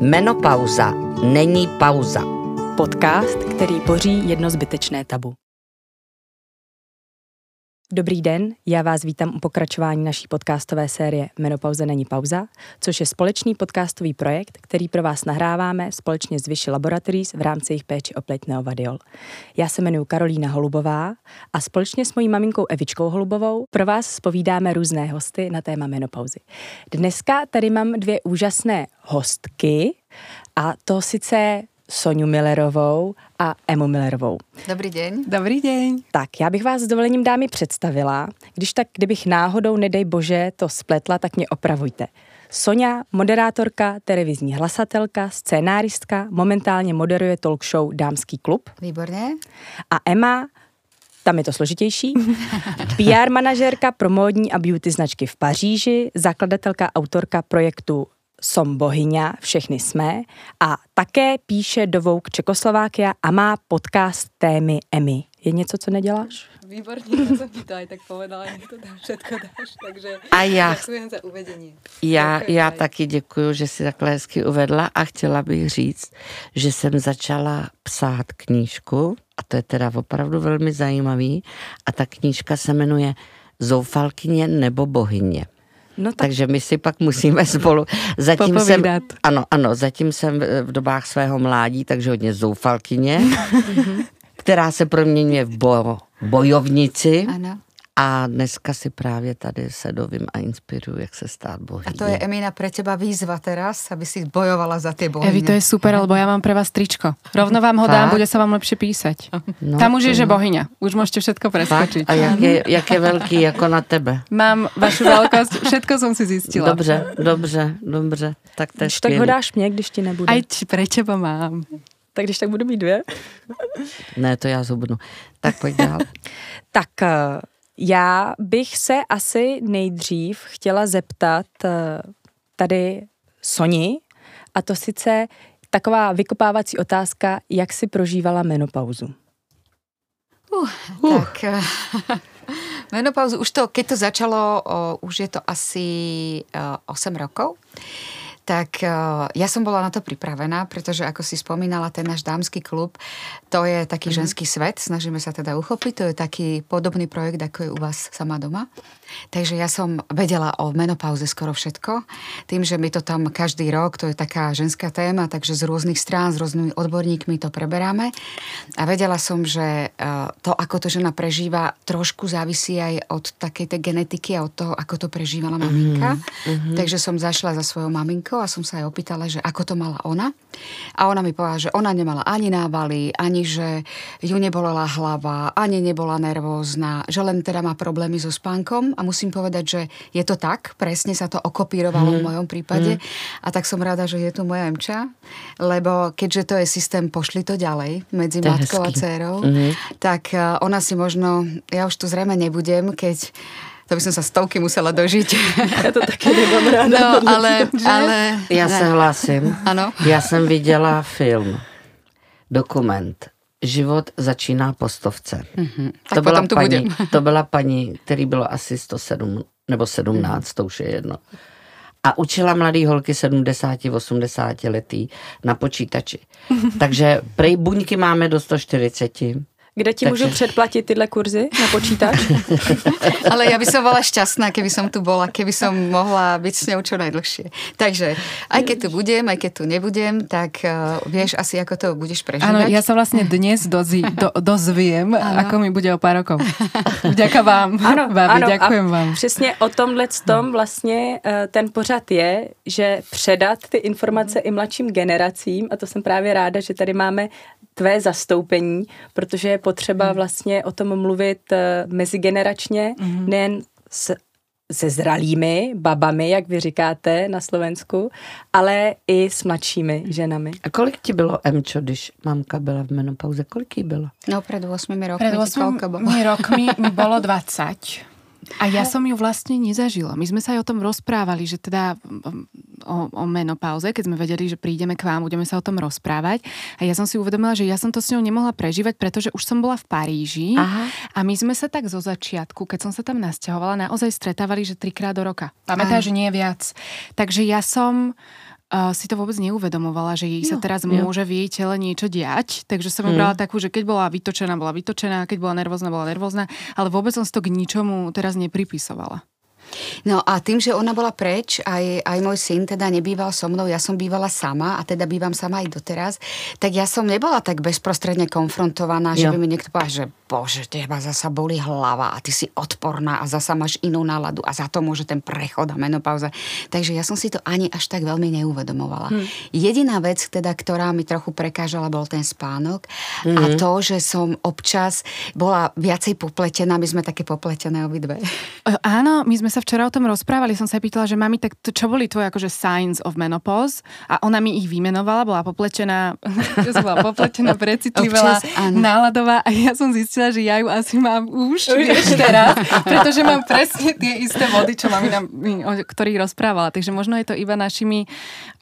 Menopauza není pauza. Podcast, který boří jedno zbytečné tabu. Dobrý den, já vás vítám u pokračování naší podcastové série Menopauze není pauza, což je společný podcastový projekt, který pro vás nahráváme společně s Vyši Laboratories v rámci jejich péči o pleť neovadiol. Já se jmenuji Karolína Holubová a společně s mojí maminkou Evičkou Holubovou pro vás spovídáme různé hosty na téma menopauzy. Dneska tady mám dvě úžasné hostky a to sice Soňu Millerovou a Emu Millerovou. Dobrý den. Dobrý den. Tak, já bych vás s dovolením dámy představila. Když tak, kdybych náhodou, nedej bože, to spletla, tak mě opravujte. Sonja, moderátorka, televizní hlasatelka, scénáristka, momentálně moderuje talk show Dámský klub. Výborně. A Emma, tam je to složitější, PR manažérka pro módní a beauty značky v Paříži, zakladatelka, autorka projektu Som bohyňa, všechny jsme a také píše do Vogue Čekoslovákia a má podcast témy Emmy. Je něco, co neděláš? Výborně, to jsem ti to aj tak povedala, že to tam všetko dáš, takže A já, ďakujem za uvedení. já, Děkuji, já taky děkuji, že si takhle hezky uvedla a chtěla bych říct, že jsem začala psát knížku a to je teda opravdu velmi zajímavý a ta knížka se jmenuje Zoufalkyně nebo bohyně. No tak Takže my si pak musíme spolu. Zatím jsem, ano, ano, zatím jsem v v dobách svého mládí, takže hodně zoufalkyně, která se proměňuje v bo, bojovnici. Ano. A dneska si právě tady se dovím a inspiruju, jak se stát bohyně. A to je Emina pre teba výzva teraz, aby si bojovala za tie bohyne. Evi, to je super, lebo ja mám pre vás tričko. Rovno vám ho dám, bude sa vám lepšie písať. No, Tam už je, že no. bohyňa. Už môžete všetko Fakt? preskočiť. A jak je, jak je velký jako na tebe? Mám vašu veľkosť, všetko som si zistila. Dobře, dobře, dobře. Tak to je když tak ho dáš mě, když ti nebude. Aj či pre teba mám. Tak když tak budu mít dvě. Ne, to já zhubnu. Tak pojď dál. Tak eh, já bych se asi nejdřív chtěla zeptat eh, tady Soni, a to sice taková vykopávací otázka, jak si prožívala menopauzu. Tak, eh, menopauzu, už to, keď to začalo, o, už je to asi o, 8 rokov, tak eh, ja som bola na to pripravená, pretože ako si spomínala, ten náš dámsky klub, to je taký ženský svet, snažíme sa teda uchopiť, to je taký podobný projekt, ako je u vás sama doma. Takže ja som vedela o menopauze skoro všetko, tým, že my to tam každý rok, to je taká ženská téma, takže z rôznych strán, s rôznymi odborníkmi to preberáme. A vedela som, že eh, to, ako to žena prežíva, trošku závisí aj od takej tej genetiky a od toho, ako to prežívala maminka. Mm-hmm. Takže som zašla za svojou maminkou a som sa aj opýtala, že ako to mala ona. A ona mi povedala, že ona nemala ani návaly, ani že ju nebolela hlava, ani nebola nervózna, že len teda má problémy so spánkom a musím povedať, že je to tak, presne sa to okopírovalo v mojom prípade a tak som rada, že je tu moja Emča, lebo keďže to je systém pošli to ďalej medzi To matkou a dcerou, tak eh, ona si možno, ja už tu zrejme nebudem, keď to by som sa stovky musela dožiť. Já to taky nemám ráda. No, ale, ale... Já ne. se hlásím. Ano. Já jsem viděla film, dokument. Život začíná po stovce. Mm-hmm. Tak potom tu paní, budem. to byla paní, který bylo asi 107 nebo 17, to už je jedno. A učila mladý holky 70, 80 letý na počítači. Takže prej buňky máme do 140. Kde ti Takže- můžu předplatit tyhle kurzy na počítač? Ale ja by som bola šťastná, keby som tu bola, keby som mohla byť s ňou čo najdlhšie. Takže aj keď tu budem, aj keď tu nebudem, tak uh, vieš asi, ako to budeš prežívať. Áno, ja sa vlastne dnes dozi, do, dozviem, ako mi bude o pár rokov. Vďaka vám, Ano, babi, ano, ďakujem vám. Přesně o tomhle tom vlastně eh, ten pořad je, že předat ty informace i mladším generacím a to jsem právě ráda, že tady máme tvé zastoupení, protože je potřeba vlastně o tom mluvit eh, mezigeneračně, nejen s se zralými babami, jak vy říkáte na Slovensku, ale i s mladšími ženami. A kolik ti bylo, Emčo, když mamka byla v menopauze? Kolik jí bylo? No pred 8 rokmi bolo? 8 rokmi mi bolo 20. A ja som ju vlastne nezažila. My sme sa aj o tom rozprávali, že teda um, o, o menopauze, keď sme vedeli, že prídeme k vám, budeme sa o tom rozprávať. A ja som si uvedomila, že ja som to s ňou nemohla prežívať, pretože už som bola v Paríži Aha. a my sme sa tak zo začiatku, keď som sa tam nasťahovala, naozaj stretávali, že trikrát do roka. Pamätáš, že nie viac. Takže ja som uh, si to vôbec neuvedomovala, že jej jo, sa teraz jo. môže v jej tele niečo diať. Takže som mm. brala takú, že keď bola vytočená, bola vytočená, keď bola nervózna, bola nervózna, ale vôbec som si to k ničomu teraz nepripisovala. No a tým, že ona bola preč, aj, aj môj syn teda nebýval so mnou, ja som bývala sama a teda bývam sama aj doteraz, tak ja som nebola tak bezprostredne konfrontovaná, že jo. by mi niekto povedal, že bože, teba zasa boli hlava a ty si odporná a zasa máš inú náladu a za to môže ten prechod a menopauza. Takže ja som si to ani až tak veľmi neuvedomovala. Hmm. Jediná vec, teda, ktorá mi trochu prekážala, bol ten spánok hmm. a to, že som občas bola viacej popletená, my sme také popletené obidve. Áno, my sme sa včera o tom rozprávali, som sa pýtala, že mami, tak to, čo boli tvoje akože signs of menopause? A ona mi ich vymenovala, bola popletená, bola popletená, precitlivá, náladová a ja som zistila, že ja ju asi mám už, vieš, teraz, pretože mám presne tie isté vody, čo mami nám, o ktorých rozprávala. Takže možno je to iba našimi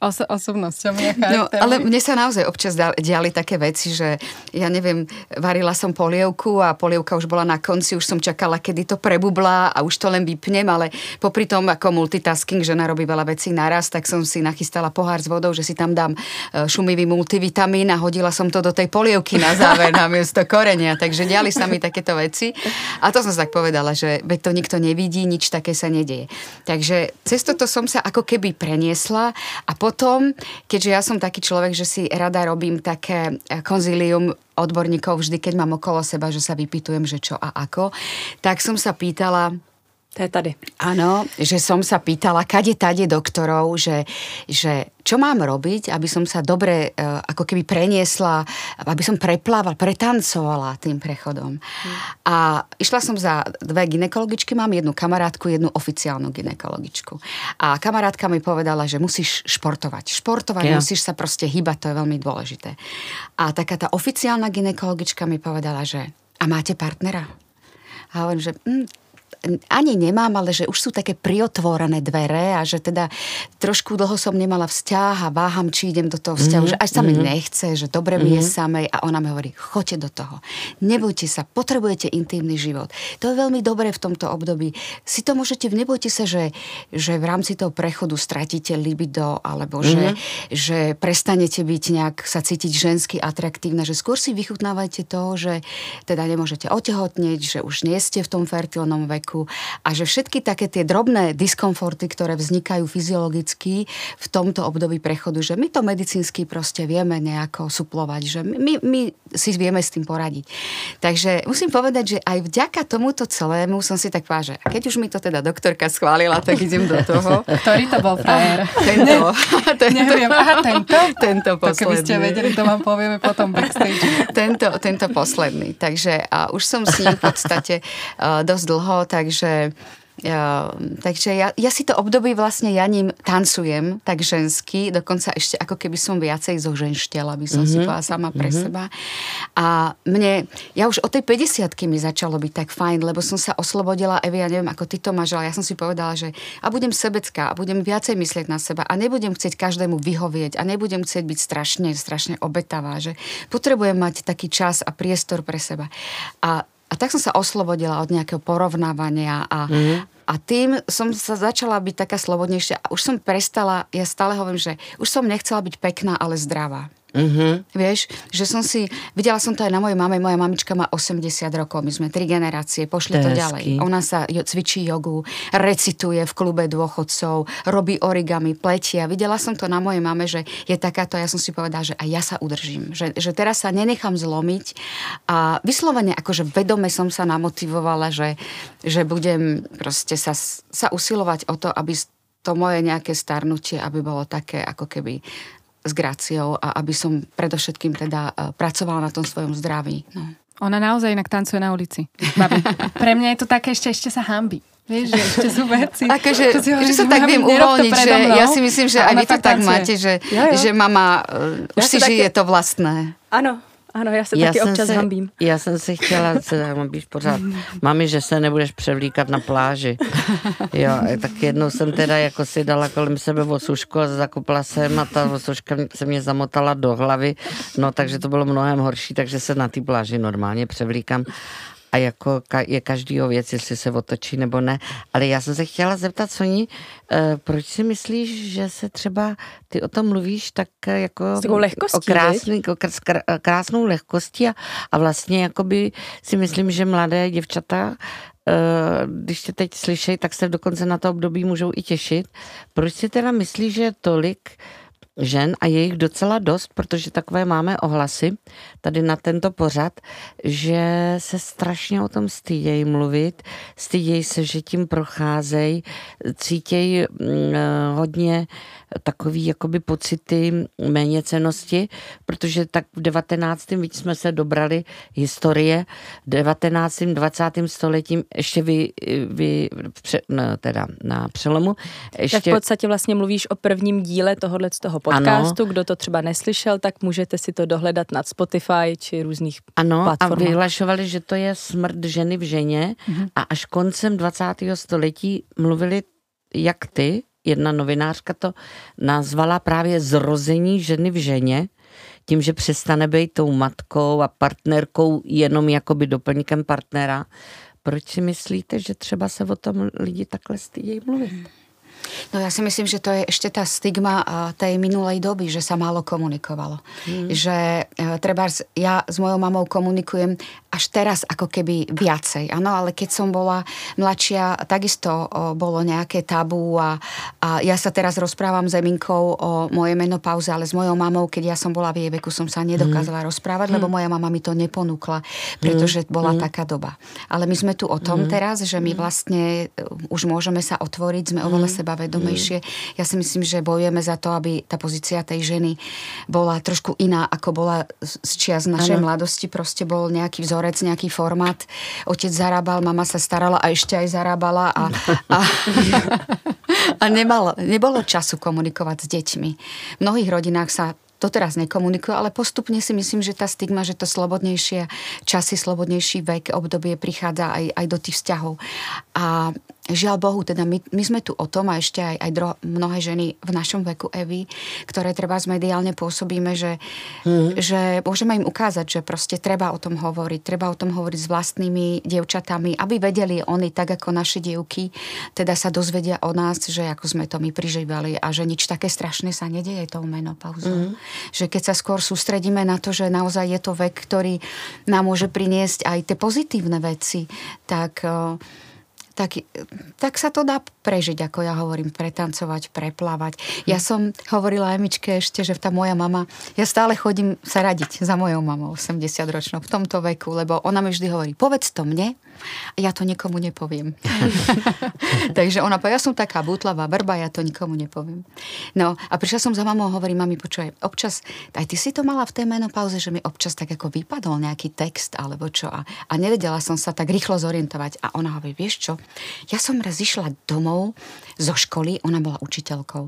oso- osobnosťami. No, ale mne sa naozaj občas diali také veci, že ja neviem, varila som polievku a polievka už bola na konci, už som čakala, kedy to prebublá a už to len vypnem, ale popri tom ako multitasking, žena robí veľa vecí naraz, tak som si nachystala pohár s vodou, že si tam dám e, šumivý multivitamín a hodila som to do tej polievky na záver na miesto korenia. Takže diali sa mi takéto veci. A to som sa tak povedala, že veď to nikto nevidí, nič také sa nedieje. Takže cez toto som sa ako keby preniesla a potom, keďže ja som taký človek, že si rada robím také eh, konzílium odborníkov vždy, keď mám okolo seba, že sa vypitujem, že čo a ako, tak som sa pýtala, to je tady. Áno, že som sa pýtala, kade tade doktorov, že, že čo mám robiť, aby som sa dobre e, ako keby preniesla, aby som preplávala, pretancovala tým prechodom. Hmm. A išla som za dve ginekologičky, mám jednu kamarátku, jednu oficiálnu ginekologičku. A kamarátka mi povedala, že musíš športovať. Športovať, yeah. musíš sa proste hýbať, to je veľmi dôležité. A taká tá oficiálna ginekologička mi povedala, že a máte partnera? A hovorím, že hm, ani nemám, ale že už sú také priotvorené dvere a že teda trošku dlho som nemala vzťah a váham, či idem do toho vzťahu, mm-hmm. že až sa mi mm-hmm. nechce, že dobre mm-hmm. mi je mhm. samej a ona mi hovorí, choďte do toho. Nebojte sa, potrebujete intimný život. To je veľmi dobré v tomto období. Si to môžete, nebojte sa, že, že v rámci toho prechodu stratíte libido alebo mm-hmm. že, že prestanete byť nejak sa cítiť žensky atraktívne, že skôr si vychutnávajte to, že teda nemôžete otehotnieť, že už nie ste v tom fertilnom veku veku a že všetky také tie drobné diskomforty, ktoré vznikajú fyziologicky v tomto období prechodu, že my to medicínsky proste vieme nejako suplovať, že my, my si vieme s tým poradiť. Takže musím povedať, že aj vďaka tomuto celému som si tak povedala, že keď už mi to teda doktorka schválila, tak idem do toho. Ktorý to bol frajer? Tento. tento. Neviem. Aha, tento? Tento posledný. To keby ste vedeli, to vám povieme potom backstage. tento, tento posledný. Takže a už som s ním v podstate uh, dosť dlho, tak takže Ja, takže ja, ja si to obdobie vlastne ja ním tancujem tak žensky, dokonca ešte ako keby som viacej zoženštela, by som mm-hmm. si mhm. povedala sama pre mm-hmm. seba. A mne, ja už od tej 50 mi začalo byť tak fajn, lebo som sa oslobodila, Evi, ja neviem, ako ty to máš, ale ja som si povedala, že a budem sebecká a budem viacej myslieť na seba a nebudem chcieť každému vyhovieť a nebudem chcieť byť strašne, strašne obetavá, že potrebujem mať taký čas a priestor pre seba. A a tak som sa oslobodila od nejakého porovnávania a, mm-hmm. a tým som sa začala byť taká slobodnejšia. Už som prestala, ja stále hovorím, že už som nechcela byť pekná, ale zdravá. Mm-hmm. Vieš, že som si, videla som to aj na mojej mame, moja mamička má 80 rokov, my sme tri generácie, pošli to, to ďalej. Ona sa jo, cvičí jogu, recituje v klube dôchodcov, robí origami, pletia. Videla som to na mojej mame, že je takáto, ja som si povedala, že aj ja sa udržím, že, že teraz sa nenechám zlomiť a vyslovene akože vedome som sa namotivovala, že, že budem proste sa, sa usilovať o to, aby to moje nejaké starnutie, aby bolo také ako keby s Gráciou a aby som predovšetkým teda e, pracovala na tom svojom zdraví. No. Ona naozaj inak tancuje na ulici. Babi. Pre mňa je to také, ešte, ešte sa hambi. Vieš, že ešte sú veci. Akože, že, že sa tak viem uvoľniť, že ja si myslím, že aj vy to tak máte, že, jo, jo. že mama uh, už ja si žije také... to vlastné. Áno, ano, já se já taky občas se, hambím. Já jsem si chtěla, se hambíš pořád, mami, že se nebudeš převlíkat na pláži. Jo, tak jednou jsem teda jako si dala kolem sebe osušku a zakopla jsem a ta osuška se mě zamotala do hlavy, no takže to bylo mnohem horší, takže se na té pláži normálně převlíkám. A jako je každýho věc, jestli se otočí nebo ne. Ale já jsem se chtěla zeptat, Soni, eh, proč si myslíš, že se třeba, ty o tom mluvíš tak eh, jako o, krásný, o krásnou lehkostí a, a vlastně jakoby si myslím, že mladé děvčata když tě teď slyšej, tak se dokonce na to období můžou i těšit. Proč si teda myslíš, že tolik žen a je jich docela dost, protože takové máme ohlasy tady na tento pořad, že se strašně o tom stydějí mluvit, stydějí se, že tím procházejí, cítějí mm, hodně takový jakoby pocity méně cenosti, protože tak v 19. víc jsme se dobrali historie, v 19. 20. stoletím ještě vy, vy no, teda na přelomu. Ještě... Tak v podstatě vlastně mluvíš o prvním díle tohohle z toho podcastu, ano. kdo to třeba neslyšel, tak můžete si to dohledat nad Spotify či různých Ano platformách. a vyhlašovali, že to je smrt ženy v ženě mm-hmm. a až koncem 20. století mluvili jak ty, jedna novinářka to nazvala právě zrození ženy v ženě, tím, že přestane být tou matkou a partnerkou jenom jakoby doplňkem partnera. Proč si myslíte, že třeba se o tom lidi takhle stydějí mluvit? No ja si myslím, že to je ešte tá stigma tej minulej doby, že sa málo komunikovalo. Mm. Že e, treba, ja s mojou mamou komunikujem až teraz ako keby viacej. Áno, ale keď som bola mladšia, takisto bolo nejaké tabu a, a ja sa teraz rozprávam s Eminkou o mojej menopauze, ale s mojou mamou, keď ja som bola v jej veku, som sa nedokázala mm. rozprávať, lebo moja mama mi to neponúkla, pretože bola mm. taká doba. Ale my sme tu o tom mm. teraz, že my vlastne e, už môžeme sa otvoriť, sme oveľa seba sebavedomejšie. Mm. Ja si myslím, že bojujeme za to, aby tá pozícia tej ženy bola trošku iná, ako bola z čias našej ano. mladosti. Proste bol nejaký vzorec, nejaký formát. Otec zarábal, mama sa starala a ešte aj zarábala a, a, a nemalo, nebolo času komunikovať s deťmi. V mnohých rodinách sa to teraz nekomunikujú, ale postupne si myslím, že tá stigma, že to slobodnejšie časy, slobodnejší vek, obdobie prichádza aj, aj do tých vzťahov. A žiaľ Bohu, teda my, my sme tu o tom a ešte aj, aj dro, mnohé ženy v našom veku Evy, ktoré treba mediálne pôsobíme, že, mm. že môžeme im ukázať, že proste treba o tom hovoriť, treba o tom hovoriť s vlastnými dievčatami, aby vedeli oni, tak ako naše dievky, teda sa dozvedia o nás, že ako sme to my prižívali a že nič také strašné sa nedieje tou menopauzou. Mm. Že keď sa skôr sústredíme na to, že naozaj je to vek, ktorý nám môže priniesť aj tie pozitívne veci, tak tak, tak sa to dá prežiť, ako ja hovorím, pretancovať, preplávať. Ja hm. som hovorila Emičke ešte, že tá moja mama, ja stále chodím sa radiť za mojou mamou, 80 ročnou, v tomto veku, lebo ona mi vždy hovorí, povedz to mne, ja to nikomu nepoviem. Takže ona povie, ja som taká bútlavá brba, ja to nikomu nepoviem. No a prišla som za mamou a hovorí, mami, počuj, občas, aj ty si to mala v tej menopauze, že mi občas tak ako vypadol nejaký text alebo čo a, a nevedela som sa tak rýchlo zorientovať. A ona hovorí, vieš čo, ja som raz išla domov zo školy, ona bola učiteľkou.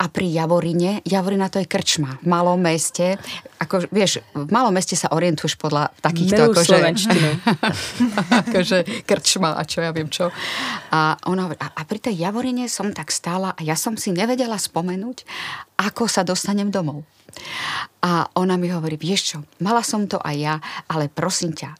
A pri Javorine, Javorina to je krčma v malom meste, ako vieš, v malom meste sa orientuješ podľa takýchto... Akože, akože krčma a čo ja viem čo. A ona a, a pri tej Javorine som tak stála a ja som si nevedela spomenúť, ako sa dostanem domov. A ona mi hovorí, vieš čo, mala som to aj ja, ale prosím ťa,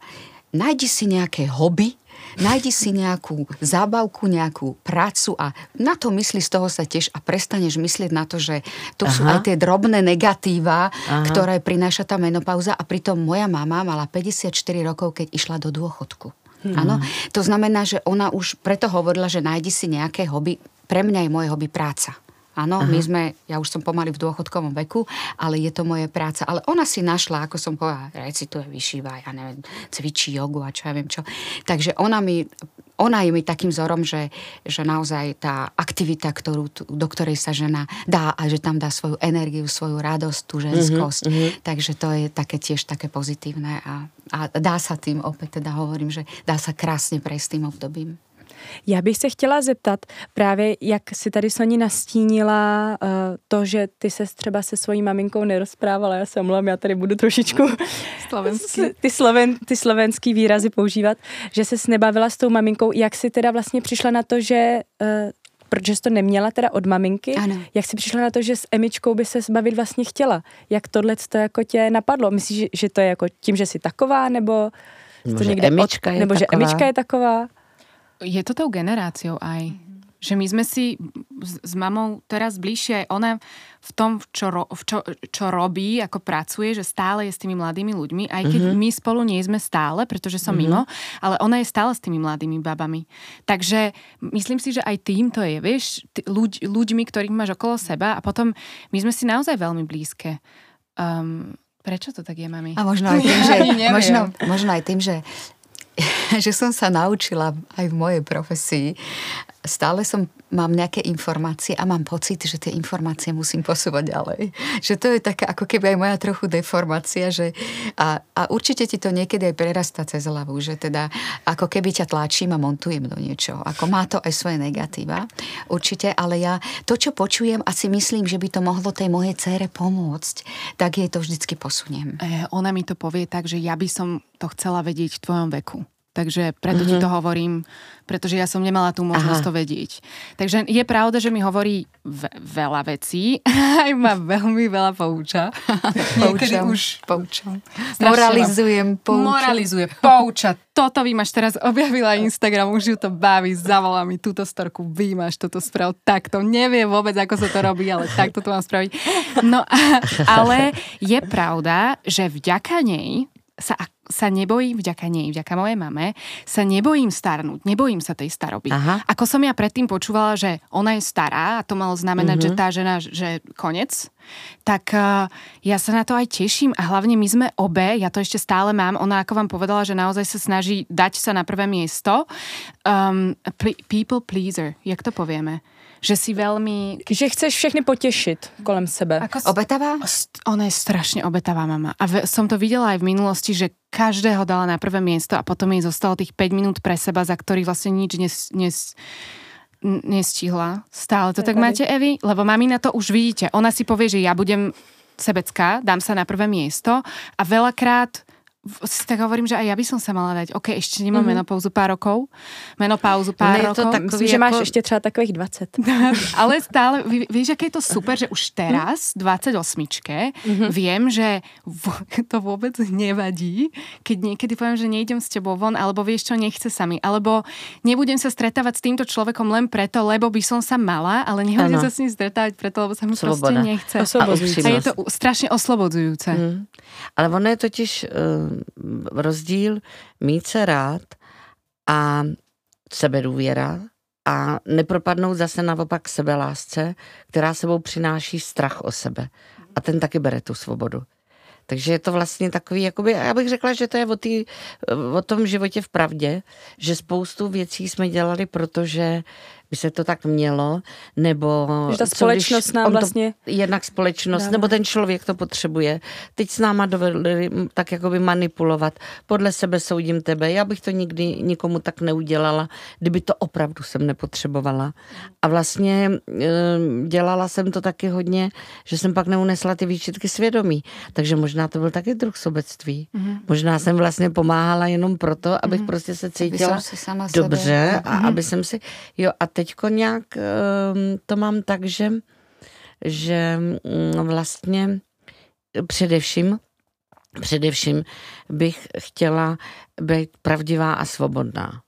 nájdi si nejaké hobby, nájdi si nejakú zábavku, nejakú prácu a na to mysli, z toho sa tiež a prestaneš myslieť na to, že tu Aha. sú aj tie drobné negatíva, Aha. ktoré prináša tá menopauza a pritom moja mama mala 54 rokov, keď išla do dôchodku. Hmm. Áno, to znamená, že ona už preto hovorila, že nájdi si nejaké hobby. Pre mňa je moje hobby práca. Áno, my sme, ja už som pomaly v dôchodkovom veku, ale je to moje práca. Ale ona si našla, ako som povedala, recituje, vyšíva, ja neviem, cvičí jogu a čo ja viem čo. Takže ona mi ona je mi takým vzorom, že, že naozaj tá aktivita, ktorú, do ktorej sa žena dá a že tam dá svoju energiu, svoju radosť, tú ženskosť. Mm-hmm. Takže to je také tiež také pozitívne a, a dá sa tým, opäť teda hovorím, že dá sa krásne prejsť tým obdobím. Já bych se chtěla zeptat právě, jak si tady Soni nastínila uh, to, že ty se třeba se svojí maminkou nerozprávala, já se omlouvám, já tady budu trošičku Slovenský. ty, sloven, ty slovenský výrazy používat, že se nebavila s tou maminkou. Jak si teda vlastně přišla na to, že uh, protože jsi to neměla teda od maminky, ano. jak jsi přišla na to, že s Emičkou by se bavit vlastně chtěla? Jak tohle to jako tě napadlo? Myslíš, že to je jako tím, že jsi taková, nebo Nebo To že někde Emička od, je nebo že taková. Emička je taková. Je to tou generáciou aj. Že my sme si s, s mamou teraz bližšie, ona v tom, čo, ro, v čo, čo robí, ako pracuje, že stále je s tými mladými ľuďmi, aj keď mm-hmm. my spolu nie sme stále, pretože som mm-hmm. mimo, ale ona je stále s tými mladými babami. Takže myslím si, že aj tým to je, vieš, t- ľuď, ľuďmi, ktorých máš okolo seba a potom my sme si naozaj veľmi blízke. Um, prečo to tak je, mami? A možno aj tým, že, možno, možno aj tým, že, že som sa naučila aj v mojej profesii. Stále som, mám nejaké informácie a mám pocit, že tie informácie musím posúvať ďalej. Že to je taká ako keby aj moja trochu deformácia, že a, a určite ti to niekedy aj prerastá cez hlavu, že teda ako keby ťa tlačím a montujem do niečoho. Ako má to aj svoje negatíva, určite, ale ja to, čo počujem a si myslím, že by to mohlo tej mojej cére pomôcť, tak jej to vždycky posuniem. E, ona mi to povie tak, že ja by som to chcela vedieť v tvojom veku. Takže preto mm-hmm. ti to hovorím, pretože ja som nemala tú možnosť Aha. to vedieť. Takže je pravda, že mi hovorí ve- veľa vecí, aj ma veľmi veľa pouča. Niekedy už poučam. Moralizujem, poučam. moralizuje, pouča. Toto vymaš teraz objavila Instagram, už ju to baví, zavolá mi túto storku, vymaš toto sprav takto. Neviem vôbec, ako sa to robí, ale takto to mám spraviť. No, ale je pravda, že vďaka nej sa, sa nebojím, vďaka nej, vďaka mojej mame, sa nebojím starnúť, nebojím sa tej staroby. Aha. Ako som ja predtým počúvala, že ona je stará a to malo znamenať, mm-hmm. že tá žena, že konec, tak uh, ja sa na to aj teším a hlavne my sme obe, ja to ešte stále mám, ona ako vám povedala, že naozaj sa snaží dať sa na prvé miesto. Um, ple- people pleaser, jak to povieme? Že si veľmi... Že chceš všechny potěšit kolem sebe. Ako Obetavá? Ona je strašne obetavá mama. A ve, som to videla aj v minulosti, že každého dala na prvé miesto a potom jej zostalo tých 5 minút pre seba, za ktorých vlastne nič nes, nes, nestihla. Stále to tak Tady. máte, Evi? Lebo mami na to už vidíte. Ona si povie, že ja budem sebecká, dám sa na prvé miesto a veľakrát v- si tak hovorím, že aj ja by som sa mala dať. OK, ešte nemám mm-hmm. menopauzu pár rokov. Menopauzu pár to rokov. tak- Myslím, že máš jako- ještě třeba takových 20. Ale stále, ví- vieš, aké je to super, že už teraz, 28 Mhm. viem, že to vôbec nevadí, keď niekedy poviem, že nejdem s tebou von, alebo vieš čo, nechce sa mi, alebo nebudem sa stretávať s týmto človekom len preto, lebo by som sa mala, ale nebudem sa s ním stretávať preto, lebo sa mi proste nechce. Osvobozujúce. A je to strašne oslobodzujúce. Hmm. Ale ono je totiž uh, rozdíl mít se rád a sebedůvěra a nepropadnout zase naopak sebelásce, která sebou přináší strach o sebe. A ten taky bere tu svobodu. Takže je to vlastně takový, jakoby, já bych řekla, že to je o, tý, o tom životě v pravdě, že spoustu věcí jsme dělali, protože by se to tak mělo, nebo... Že ta co společnost když nám on to- vlastně jednak společnost, dává. nebo ten člověk to potřebuje. Teď s náma dovedli tak jakoby manipulovat. Podle sebe soudím tebe. Já bych to nikdy nikomu tak neudělala, kdyby to opravdu jsem nepotřebovala. A vlastně dělala jsem to taky hodně, že jsem pak neunesla ty výčitky svědomí. Takže možná to byl taky druh sobectví. Možná jsem vlastně pomáhala jenom proto, abych prostě se cítila si sama sebe- dobře a aby jsem si... Jo a teďko nějak ehm, to mám tak, že, že mm, vlastně především především bych chtěla být pravdivá a svobodná.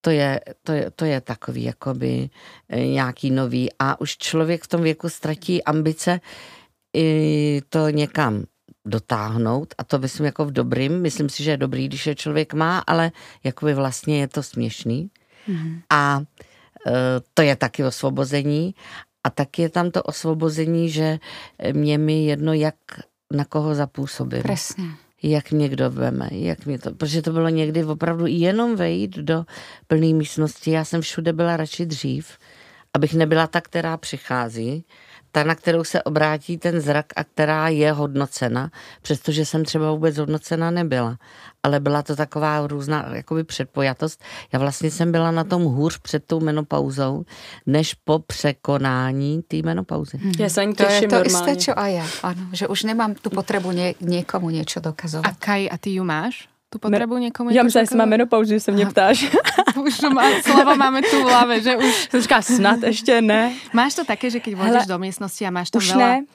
To je, to je, to je takový jakoby eh, nějaký nový. A už člověk v tom věku ztratí ambice i to někam dotáhnout a to myslím jako v dobrým, myslím si, že je dobrý, když je člověk má, ale jakoby vlastně je to směšný. A e, to je taky osvobození a taky je tam to osvobození, že mě mi jedno, jak na koho zapůsobím Presne. jak mě kdo veme, jak mě to, protože to bylo někdy opravdu jenom vejít do plné místnosti. Já jsem všude byla radši dřív, abych nebyla ta, která přichází, ta, na kterou se obrátí ten zrak a která je hodnocena, přestože jsem třeba vůbec hodnocena nebyla. Ale byla to taková různá jakoby předpojatost. Já vlastně jsem byla na tom hůř před tou menopauzou, než po překonání té menopauzy. Já se ani To je těším to isté, čo aj ja. Áno, že už nemám tú potrebu nie, niekomu niečo A dokazovať. Kaj, a ty ju máš? Tu potrebu někomu? Já myslím, že mám menopauzu, že se mě ptáš. Už to má, slovo máme tu v hlave, že už... Jsem říká, snad ještě ne. Máš to také, že Hele, vôjdeš do miestnosti a máš tam Už veľa... ne.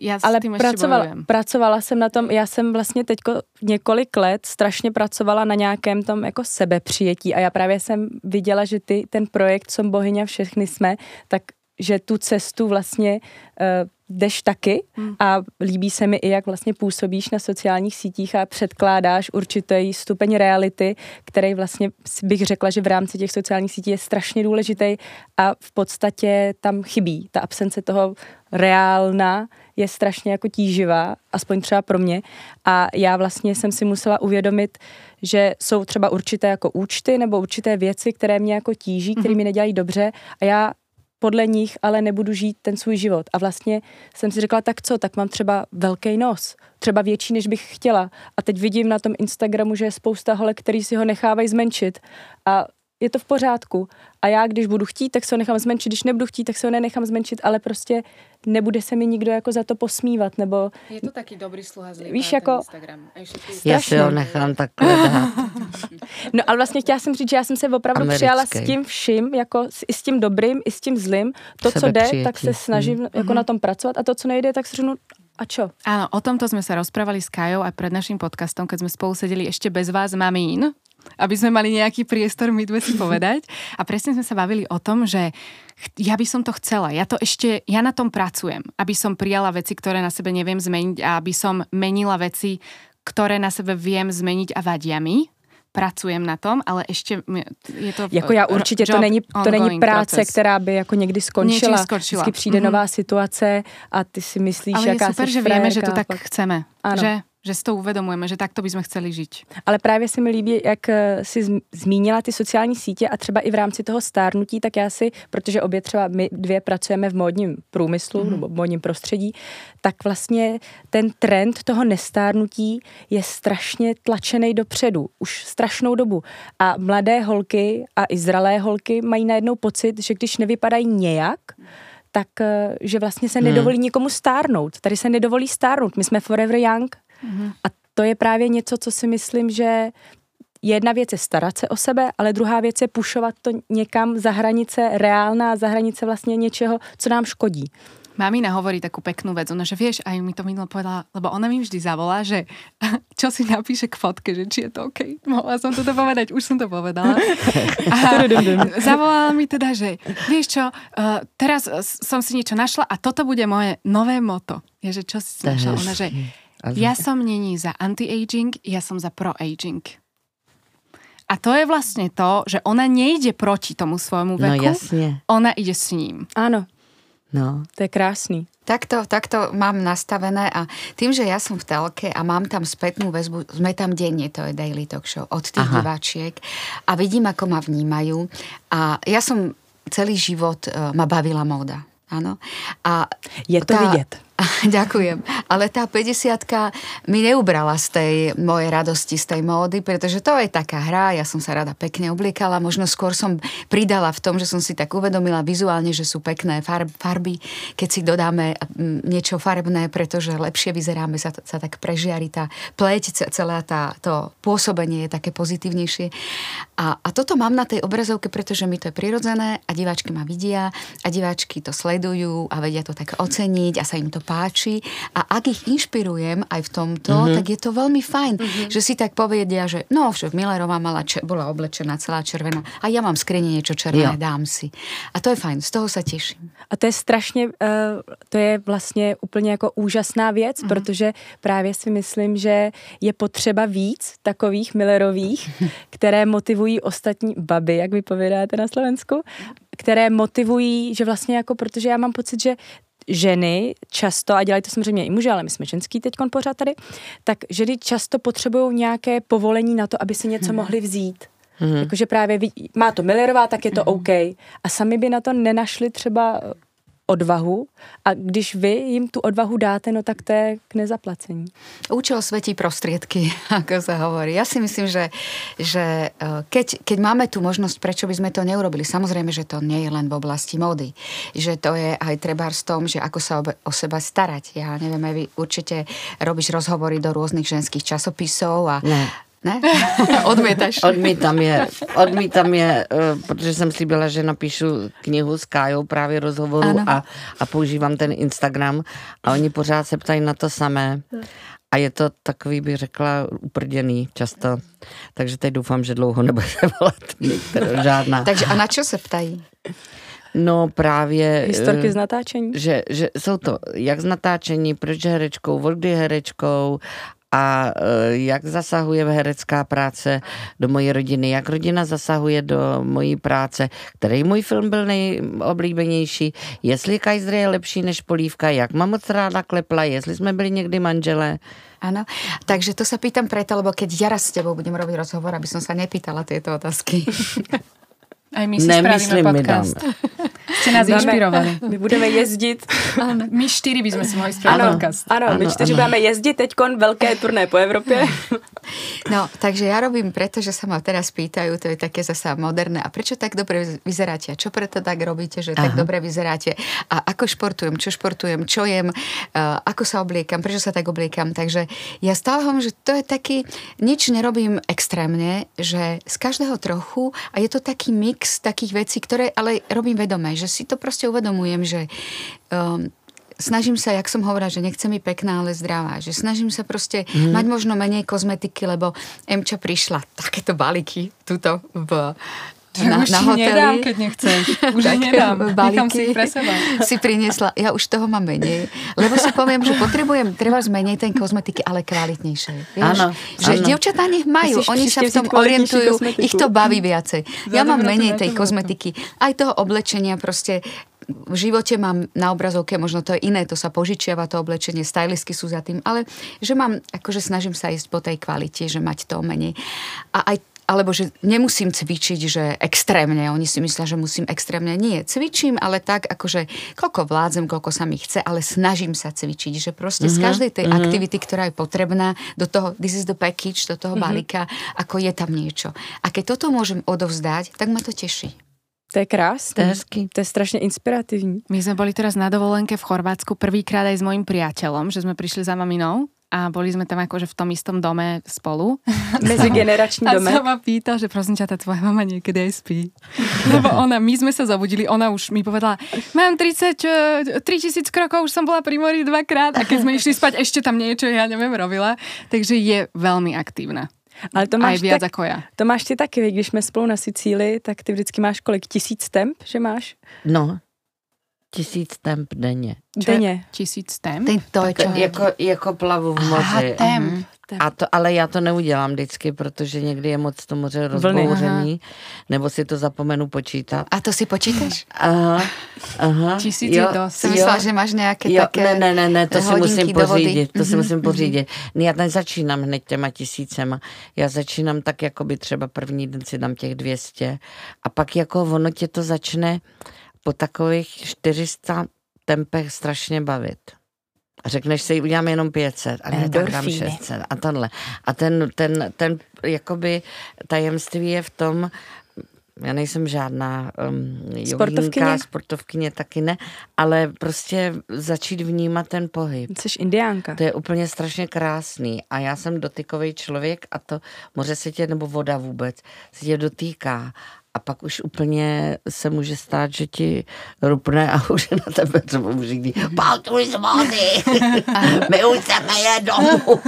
já s ale tím pracovala, pracovala jsem na tom, já jsem vlastně teď několik let strašně pracovala na nějakém tom jako sebepřijetí a já právě jsem viděla, že ty, ten projekt Som bohyně všechny jsme, tak že tu cestu vlastně uh, jdeš taky hmm. a líbí se mi i, jak vlastně působíš na sociálních sítích a předkládáš určitý stupeň reality, který vlastně bych řekla, že v rámci těch sociálních sítí je strašně důležitý a v podstatě tam chybí. Ta absence toho reálna je strašně jako tíživá, aspoň třeba pro mě. A já vlastně jsem si musela uvědomit, že jsou třeba určité jako účty nebo určité věci, které mě jako tíží, které mhm. mi nedělají dobře a já podle nich ale nebudu žít ten svůj život. A vlastně jsem si řekla, tak co, tak mám třeba velký nos, třeba větší, než bych chtěla. A teď vidím na tom Instagramu, že je spousta holek, který si ho nechávají zmenšit. A je to v pořádku. A já, když budu chtít, tak se ho nechám zmenšit, když nebudu chtít, tak se ho nenechám zmenšit, ale prostě nebude se mi nikdo jako za to posmívat, nebo... Je to taky dobrý sluha zlý Víš, jako... Instagram. Já si ho nechám takhle dát. no ale vlastně chtěla jsem říct, že já jsem se opravdu Americký. přijala s tím vším, jako s, i s tím dobrým, i s tím zlým. To, co jde, tak se snažím hmm. jako mm-hmm. na tom pracovat a to, co nejde, tak si řeknu, a čo? Áno, o tomto sme sa rozprávali s Kajou aj pred našim podcastom, keď sme spolu sedeli ešte bez vás, mamín, aby sme mali nejaký priestor my dve si povedať. A presne sme sa bavili o tom, že ja by som to chcela. Ja to ešte, ja na tom pracujem, aby som prijala veci, ktoré na sebe neviem zmeniť a aby som menila veci, ktoré na sebe viem zmeniť a vadia mi pracujem na tom, ale ještě je to... Jako já určitě, to není, to není práce, proces. která by jako někdy skončila. skončila. Vždycky přijde mm-hmm. nová situace a ty si myslíš, ale jaká je super, že víme, že to tak pak... chceme. Ano. Že že si to uvědomujeme, že takto bychom chceli žít. Ale právě se mi líbí, jak eh, si zmínila ty sociální sítě a třeba i v rámci toho stárnutí, tak já si, protože obě třeba my dvě pracujeme v módním průmyslu mm-hmm. nebo v módním prostředí, tak vlastně ten trend toho nestárnutí je strašně tlačený dopředu, už strašnou dobu. A mladé holky a i zralé holky mají najednou pocit, že když nevypadají nějak, tak eh, že vlastně se hmm. nedovolí nikomu stárnout. Tady se nedovolí stárnout. My jsme forever young Mm-hmm. A to je právě něco, co si myslím, že jedna věc je starat se o sebe, ale druhá věc je pušovat to někam za hranice reálná, za hranice vlastně něčeho, co nám škodí. Mamina hovorí takú peknú vec, ona, že vieš, aj mi to minulo povedala, lebo ona mi vždy zavolá, že čo si napíše k fotke, že či je to OK. Mohla som to povedať, už som to povedala. A zavolala mi teda, že vieš čo, uh, teraz som si niečo našla a toto bude moje nové moto. Je, že čo si našla? Ona, že ja som není za anti-aging, ja som za pro-aging. A to je vlastne to, že ona nejde proti tomu svojmu veku, no, jasne. ona ide s ním. Áno. No. To je krásný. Takto, takto mám nastavené a tým, že ja som v telke a mám tam spätnú väzbu, sme tam denne, to je Daily Talk Show, od tých Aha. diváčiek a vidím, ako ma vnímajú a ja som celý život, uh, ma bavila móda. Áno. A je to tá, vidět. Ďakujem. Ale tá 50 mi neubrala z tej mojej radosti, z tej módy, pretože to je taká hra, ja som sa rada pekne obliekala, možno skôr som pridala v tom, že som si tak uvedomila vizuálne, že sú pekné farby, keď si dodáme niečo farebné, pretože lepšie vyzeráme, sa, sa tak prežiari tá pleť, celá tá, to pôsobenie je také pozitívnejšie. A, a toto mám na tej obrazovke, pretože mi to je prirodzené a diváčky ma vidia a diváčky to sledujú a vedia to tak oceniť a sa im to páči a ak ich inšpirujem aj v tomto, mm-hmm. tak je to veľmi fajn, mm-hmm. že si tak povedia, že no, že Millerová mala, če- bola oblečená celá červená a ja mám skrini niečo červené, jo. dám si. A to je fajn, z toho sa teším. A to je strašně, uh, to je vlastně úplně jako úžasná věc, mm-hmm. protože právě si myslím, že je potřeba víc takových Millerových, které motivují ostatní baby, jak vy povídáte na Slovensku, které motivují, že vlastně jako, protože já mám pocit, že ženy často, a dělají to samozřejmě i muži, ale my jsme ženský teď pořád tady, tak ženy často potřebují nějaké povolení na to, aby si něco hmm. mohli vzít. Hmm. Jakože právě má to Millerová, tak je to hmm. OK. A sami by na to nenašli třeba odvahu a když vy jim tu odvahu dáte, no tak to je k nezaplacení. Účel svetí prostriedky, ako sa hovorí. Ja si myslím, že, že e, keď, keď máme tu možnosť, prečo by sme to neurobili, samozrejme, že to nie je len v oblasti mody. Že to je aj treba v tom, že ako sa o seba starať. Ja neviem, vy určite robíš rozhovory do rôznych ženských časopisov a, ne Ne? Odmietaš. Odmítám je, odmítám je, eh, protože jsem slíbila, že napíšu knihu s Kájou právě rozhovoru a, a používám ten Instagram a oni pořád se ptají na to samé. A je to takový, bych řekla, uprděný často. Takže teď doufám, že dlouho nebude volat žádná. Takže a na čo se ptají? No právě... Historky z natáčení? Že, že jsou to jak z natáčení, proč herečkou, od herečkou a e, jak zasahuje herecká práce do mojí rodiny, jak rodina zasahuje do mojí práce, který můj film byl nejoblíbenější, jestli Kaiser je lepší než Polívka, jak mám moc ráda Klepla, jestli jsme byli někdy manželé. Áno, takže to sa pýtam preto, lebo keď ja raz s tebou budem robiť rozhovor, aby som sa nepýtala tieto otázky. Aj my si Nemyslím, spravíme podcast. Ste nás inšpirovali. My budeme jezdit. Ano. My čtyři bychom si mohli spravit ano, podcast. Ano, ano, my čtyři ano. budeme jezdit teďkon velké turné po Evropě. No, takže ja robím preto, že sa ma teraz pýtajú, to je také zasa moderné. A prečo tak dobre vyzeráte? A čo preto tak robíte, že Aha. tak dobre vyzeráte? A ako športujem? Čo športujem? Čo jem? Uh, ako sa obliekam? Prečo sa tak obliekam? Takže ja stále hovorím, že to je taký, nič nerobím extrémne, že z každého trochu a je to taký mix takých vecí, ktoré ale robím vedomé, že si to proste uvedomujem, že um, snažím sa, jak som hovorila, že nechcem byť pekná, ale zdravá. Že snažím sa proste mm. mať možno menej kozmetiky, lebo Emča prišla takéto balíky tuto v na, už na hoteli. nedám, keď nechceš. Už tak, nedám. Nechám si pre seba. Si priniesla. Ja už toho mám menej. Lebo si poviem, že potrebujem treba zmenej ten kozmetiky, ale kvalitnejšie. Áno. Že áno. dievčatá nech majú. Oni sa v tom orientujú. Ich to baví viacej. Ja mám menej tej kozmetiky. Aj toho oblečenia proste v živote mám na obrazovke, možno to je iné, to sa požičiava, to oblečenie, stylistky sú za tým, ale že mám, akože snažím sa ísť po tej kvalite, že mať to menej. A aj alebo že nemusím cvičiť, že extrémne. Oni si myslia, že musím extrémne. Nie, cvičím, ale tak, akože koľko vládzem, koľko sa mi chce, ale snažím sa cvičiť, že proste mm-hmm. z mhm, každej tej mm-hmm. aktivity, ktorá je potrebná, do toho, this is the package, do toho mm-hmm. balíka, ako je tam niečo. A keď toto môžem odovzdať, tak ma to teší. To je krásne. To je hezky. To je strašne inspiratívne. My sme boli teraz na dovolenke v Chorvátsku prvýkrát aj s mojim priateľom, že sme prišli za maminou a boli sme tam akože v tom istom dome spolu. Medzigeneračný dome. A sa ma pýtal, že prosím ťa, tá tvoja mama niekedy aj spí. Lebo ona, my sme sa zabudili, ona už mi povedala, mám 30, 3000 e, krokov, už som bola pri mori dvakrát a keď sme išli spať, ešte tam niečo, ja neviem, robila. Takže je veľmi aktívna. Ale to máš, viac tak, ako ja. To máš ty taky, když jsme spolu na Sicílii, tak ty vždycky máš kolik? Tisíc temp, že máš? No, tisíc temp denně. Denně. Tisíc temp? Ten to je čo? Jako, jako plavu v moři. Aha, temp. Mm. A to, ale já to neudělám vždycky, protože někdy je moc to moře rozbouřený, nebo si to zapomenu počítat. A to si počítáš? Aha, aha. Tisíc jo, je dost. Jsem myslela, že máš nějaké jo, také Ne, ne, ne, ne to si musím pořídit, to si musím pořídit. Já nezačínám hned těma tisícema, já začínám tak, jako by třeba první den si dám těch 200 a pak jako ono tě to začne po takových 400 tempech strašně bavit. A řekneš si, udělám jenom 500 a ne, tak dám 600 a tohle. A ten, ten, ten jakoby tajemství je v tom, já nejsem žádná um, sportovkyně? sportovkyně taky ne, ale prostě začít vnímat ten pohyb. Jsi indiánka. To je úplně strašně krásný a já jsem dotykový člověk a to moře se tě, nebo voda vůbec, se tě dotýká a pak už úplně se může stát, že ti rupne a už na tebe třeba může říct, pautuj z vody, my už chceme jít domů.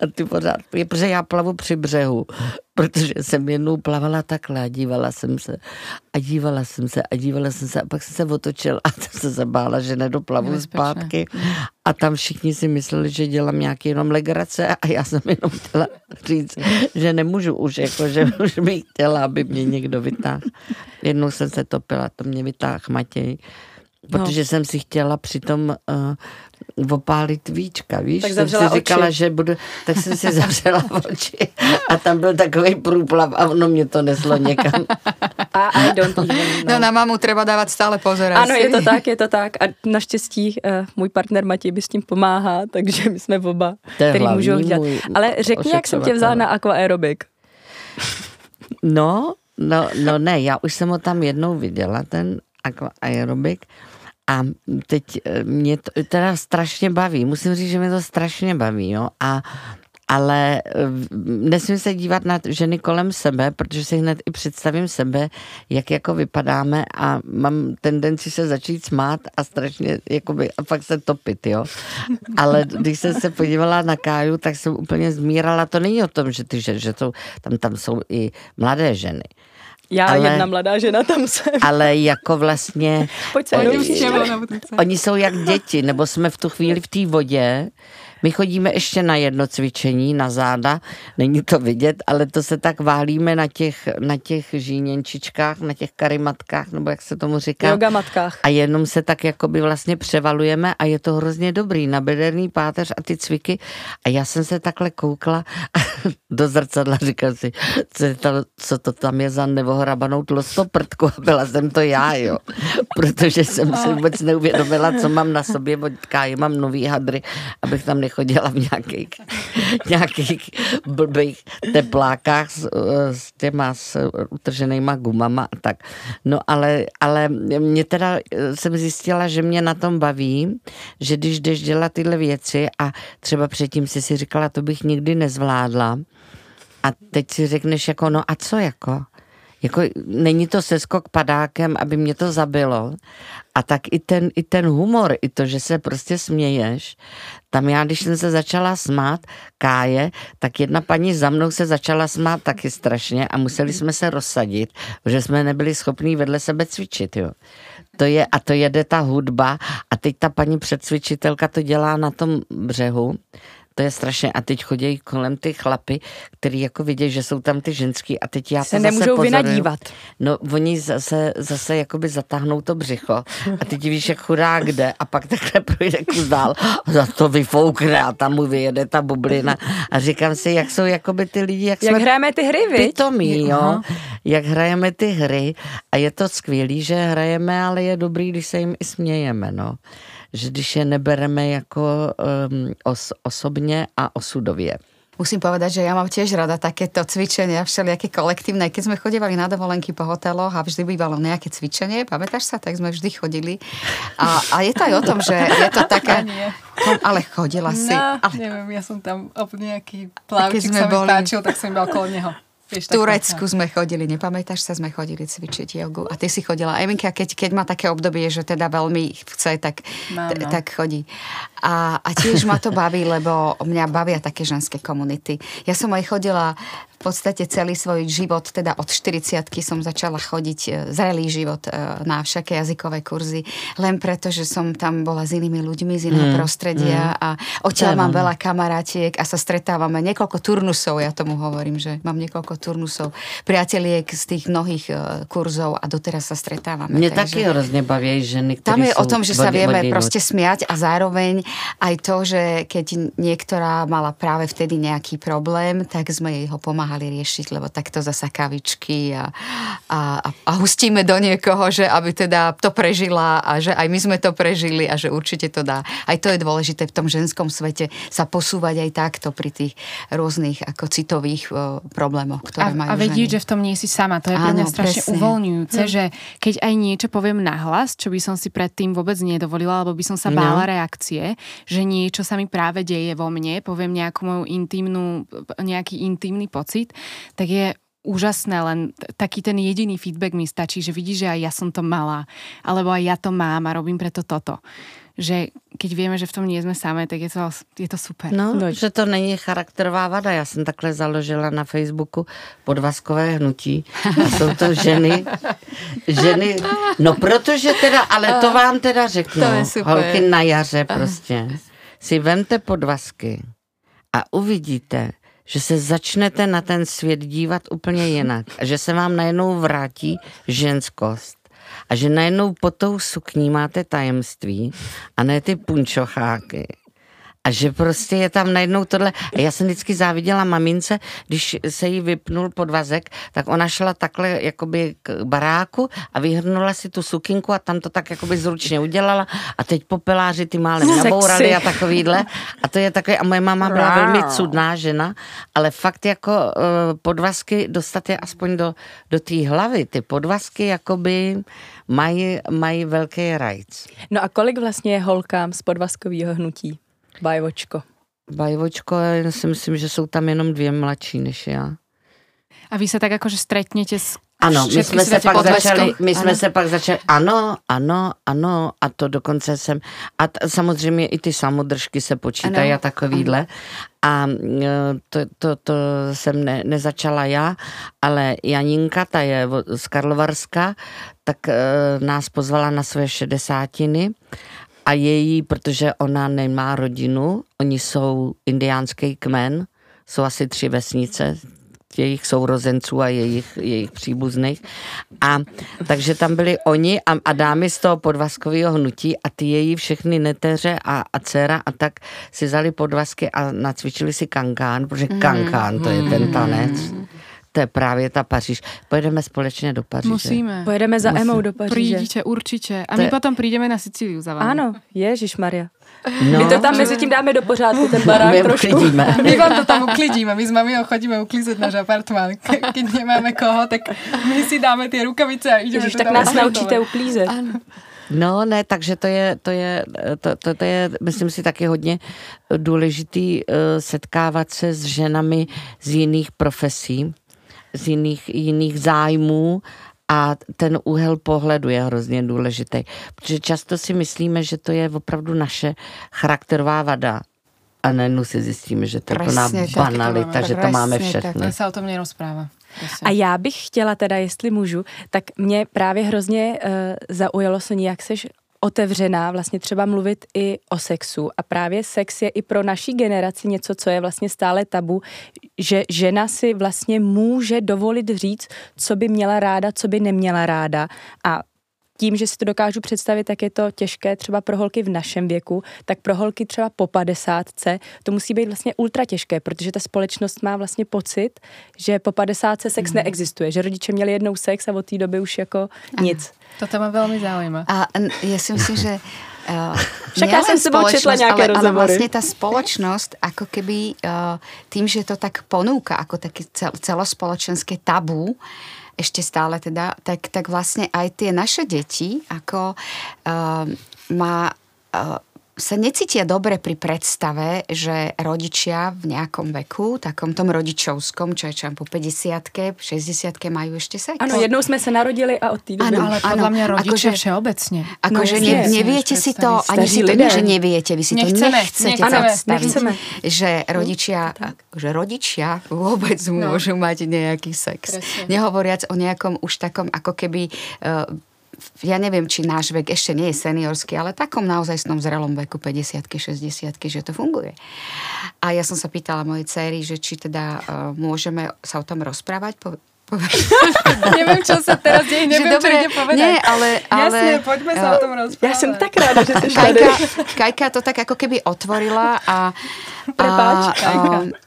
a ty pořád, protože já plavu při břehu, protože jsem jednou plavala takhle a dívala jsem se a dívala jsem se a dívala jsem se a pak jsem se otočil a jsem se zabála, že nedoplavu zpátky. a tam všichni si mysleli, že dělám nějaký jenom legrace a já jsem jenom chtěla říct, že nemůžu už, jako, že už bych chtěla, aby mě někdo vytáhl. Jednou jsem se topila, to mě vytáhl Matěj protože no. jsem si chtěla přitom uh, opálit víčka, víš? Tak jsem si oči. říkala, že budu, tak jsem si zavřela oči a tam byl takový průplav a ono mě to neslo někam. A I don't even know. No na mamu treba dávat stále pozor. Ano, asi. je to tak, je to tak. A naštěstí uh, můj partner Matěj by s tím pomáhá, takže my jsme oba, který můžou dělat. Ale řekni, jak jsem tě vzala na aquaerobik. No, no, no ne, já už jsem ho tam jednou viděla, ten aquaerobik. A teď eh, mě to teda strašně baví. Musím říct, že mě to strašně baví, jo. A, ale eh, nesmím se dívat na ženy kolem sebe, protože si hned i představím sebe, jak jako vypadáme a mám tendenci se začít smát a strašně jakoby, a fakt se topit, jo. Ale když jsem se podívala na Káju, tak jsem úplně zmírala. To není o tom, že ty, že, že jsou, tam, tam jsou i mladé ženy. Já ale, jedna mladá žena tam jsem. Ale jako vlastně... Pojď se oni, oni jsou jak děti, nebo jsme v tu chvíli v té vodě my chodíme ještě na jedno cvičení, na záda, není to vidět, ale to se tak válíme na těch, na těch žíněnčičkách, na těch karimatkách, nebo jak se tomu říká. Yoga matkách. A jenom se tak jakoby vlastně převalujeme a je to hrozně dobrý, na bederný páteř a ty cviky. A já jsem se takhle koukla do zrcadla, říkal si, co, to, co to tam je za nevohrabanou tlostoprdku a byla jsem to já, jo. Protože jsem si vůbec neuvědomila, co mám na sobě, od mám nový hadry, abych tam nech chodila v nějakých, nějakých blbých teplákách s, s těma s utrženýma gumama a tak. No ale, ale mě teda jsem zjistila, že mě na tom baví, že když jdeš dělat tyhle věci a třeba předtím si si říkala, to bych nikdy nezvládla a teď si řekneš jako, no a co jako? Jako, není to seskok padákem, aby mě to zabilo. A tak i ten, i ten humor, i to, že se prostě směješ, tam já, když jsem se začala smát Káje, tak jedna paní za mnou se začala smát taky strašně a museli jsme se rozsadit, že jsme nebyli schopní vedle sebe cvičit, jo. To je, a to jede ta hudba a teď ta paní předcvičitelka to dělá na tom břehu to je strašně. A teď chodí kolem ty chlapy, který jako vidí, že jsou tam ty ženský a teď já se nemůžou vynadívat. No, oni zase, zase jakoby zatáhnou to břicho a teď víš, jak chudák jde a pak takhle projde kus dál a za to vyfoukne a tam mu vyjede ta bublina a říkám si, jak jsou jakoby ty lidi, jak, jak jsme hrajeme ty hry, viď? Pitomí, jo. Aha. Jak hrajeme ty hry a je to skvělý, že hrajeme, ale je dobrý, když se jim i smějeme, no že když je nebereme jako um, os, osobně a osudově. Musím povedať, že ja mám tiež rada takéto cvičenia, všelijaké kolektívne. Keď sme chodívali na dovolenky po hoteloch a vždy bývalo nejaké cvičenie, pamätáš sa, tak sme vždy chodili. A, a je to aj o tom, že je to také... Ale chodila si. No, ale... neviem, ja som tam úplne nejaký plavčík sa mi boli... páčil, tak som iba okolo neho. V Turecku sme chodili, nepamätáš sa, sme chodili cvičiť jogu a ty si chodila. Eminka, keď, keď má také obdobie, že teda veľmi chce, tak, no, no. tak chodí. A, a tiež ma to baví, lebo mňa bavia také ženské komunity. Ja som aj chodila podstate celý svoj život, teda od 40 som začala chodiť e, zrelý život e, na všaké jazykové kurzy, len preto, že som tam bola s inými ľuďmi z iného mm, prostredia mm. a odtiaľ mám veľa kamarátiek a sa stretávame niekoľko turnusov, ja tomu hovorím, že mám niekoľko turnusov, priateliek z tých mnohých e, kurzov a doteraz sa stretávame. Mne takže... taky hrozne baví ženy, Tam je o tom, že sa vieme proste smiať a zároveň aj to, že keď niektorá mala práve vtedy nejaký problém, tak sme jej ho pomáhali riešiť, lebo takto zasa kavičky a, a, a hustíme do niekoho, že aby teda to prežila a že aj my sme to prežili a že určite to dá. Aj to je dôležité v tom ženskom svete sa posúvať aj takto pri tých rôznych ako citových o, problémoch, ktoré a, majú A vedieť, ženy. že v tom nie si sama. To je pre mňa strašne presne. uvoľňujúce, hm. že keď aj niečo poviem nahlas, čo by som si predtým vôbec nedovolila, alebo by som sa no. bála no. reakcie, že niečo sa mi práve deje vo mne, poviem nejakú moju intimnú, nejaký intimný pocit, pocit, tak je úžasné, len taký ten jediný feedback mi stačí, že vidíš, že aj ja som to mala, alebo aj ja to mám a robím preto toto. Že keď vieme, že v tom nie sme samé, tak je to, je to super. No, no, že to není charakterová vada. Já jsem takhle založila na Facebooku podvazkové hnutí a jsou to ženy, ženy, no protože teda, ale to vám teda řeknu, to je super. holky na jaře prostě, si vemte podvazky a uvidíte, že se začnete na ten svět dívat úplně jinak. A že se vám najednou vrátí ženskost. A že najednou pod tou sukní máte tajemství a ne ty punčocháky a že prostě je tam najednou tohle. A já jsem vždycky záviděla mamince, když se jí vypnul podvazek, tak ona šla takhle jakoby k baráku a vyhrnula si tu sukinku a tam to tak jakoby zručně udělala a teď popeláři ty málem nabourali a takovýhle. A to je takové, a moje máma byla velmi cudná žena, ale fakt jako uh, podvazky dostat je aspoň do, do té hlavy. Ty podvazky jakoby mají, mají velký rajc. No a kolik vlastně je holkám z podvazkového hnutí? Bajvočko. Bajvočko, já si myslím, že jsou tam jenom dvě mladší než já. A vy se tak jakože stretnete s ano, my jsme se pak začali, my jsme Ano. se pak začali, ano, ano, ano, a to dokonce jsem, a t, samozřejmě i ty samodržky se počítají Ano, a takovýhle. A e, to, to, to jsem ne, nezačala já, ale Janinka, ta je z Karlovarska, tak e, nás pozvala na své šedesátiny a její, protože ona nemá rodinu, oni jsou indiánský kmen, jsou asi tři vesnice, jejich sourozenců a jejich, jejich příbuzných. A takže tam byli oni a, a dámy z toho podvazkového hnutí a ty její všechny neteře a, a dcera a tak si vzali podvazky a nacvičili si kankán, protože kankán to je ten tanec. To je právě ta Paříž. Pojedeme společně do Paříže. Musíme. Pojedeme za Musím. Emou do Paříže. Prídite, určite. A To my je- potom prídeme na Sicíliu za vami. Ano, Ježíš Maria. No, My to tam mezi tím dáme do pořádku, ten barák my trošku. uklidíme. My vám to tam uklidíme, my s mamiou chodíme uklízet náš apartmán. Keď nemáme koho, tak my si dáme ty rukavice a ideme Ježíš, to tak tam nás uklízet. naučíte uklízet. No ne, takže to je, to je, to, to, to je, myslím si, taky hodně důležitý eh, setkávat se s ženami z jiných profesí, z jiných, jiných zájmů a ten úhel pohledu je hrozně důležitý. Protože často si myslíme, že to je opravdu naše charakterová vada. A najednou si zjistíme, že to je plná tak, banalita, to máme. že to máme Presne tak. sa o tom nerozpráva. Presne. A já bych chtěla teda, jestli můžu, tak mě právě hrozně uh, zaujalo, Soní, jak seš otevřená vlastně třeba mluvit i o sexu. A právě sex je i pro naší generaci něco, co je vlastně stále tabu, že žena si vlastně může dovolit říct, co by měla ráda, co by neměla ráda. A tím, že si to dokážu představit, tak je to těžké třeba pro holky v našem věku, tak pro holky třeba po 50 to musí být vlastně ultra těžké, protože ta společnost má vlastně pocit, že po 50 sex Mhm. neexistuje, že rodiče měli jednou sex a od té doby už jako nic. Toto ma veľmi zaujíma. A ja si myslím, že Uh, Však já jsem s tebou četla nějaké ale, ale rozhovory. vlastne tá spoločnosť, ako keby uh, tým, že to tak ponúka, ako také cel, celospoločenské tabu, ešte stále teda, tak, tak vlastne aj tie naše deti, ako uh, má... Uh, sa necítia dobre pri predstave, že rodičia v nejakom veku, takom tom rodičovskom, čo je čo po 50 60 majú ešte sex. Ano, jednou jsme se narodili a od té doby. Ano. Ale podľa mňa rodiče akože- všeobecne. Akože No no, ne, neviete si to, ani si to nie, že neviete, vy si Nechceme, to nechcete nechceme. predstaviť, Nechceme. že rodičia, že rodičia vôbec No. môžu mať nejaký sex. Presne. Nehovoriac o nejakom už takom ako keby uh, ja neviem, či náš vek ešte nie je seniorský, ale takom naozaj snom zrelom veku 50 60 že to funguje. A ja som sa pýtala mojej céry, že či teda uh, môžeme sa o tom rozprávať. Po, Neviem, čo sa teraz deje, neviem, že čo ide povedať. Nie, ale... ale Jasne, poďme sa o tom rozprávať. Já jsem tak ráda, že jsi tady. Kajka, Kajka to tak ako keby otvorila a... Prepáč, Kajka. a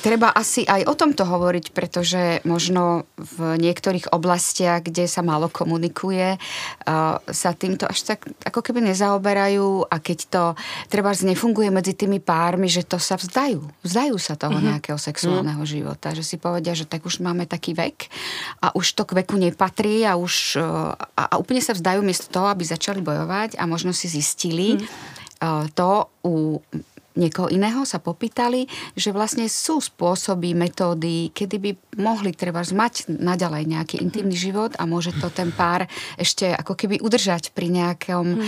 treba asi aj o tomto hovoriť, pretože možno v niektorých oblastiach, kde sa málo komunikuje, a sa týmto až tak ako keby nezaoberajú a keď to treba nefunguje medzi tými pármi, že to sa vzdajú. Vzdajú sa toho nejakého sexuálneho života. Že si povedia, že tak už máme taký vek a už to k veku nepatrí a už e, a, a úplne sa vzdajú miesto toho, aby začali bojovať a možno si zistili uh, to u niekoho iného sa popýtali, že vlastne sú spôsoby, metódy, kedy by mohli treba mať naďalej nejaký intimný život a môže to ten pár ešte ako keby udržať pri nejakom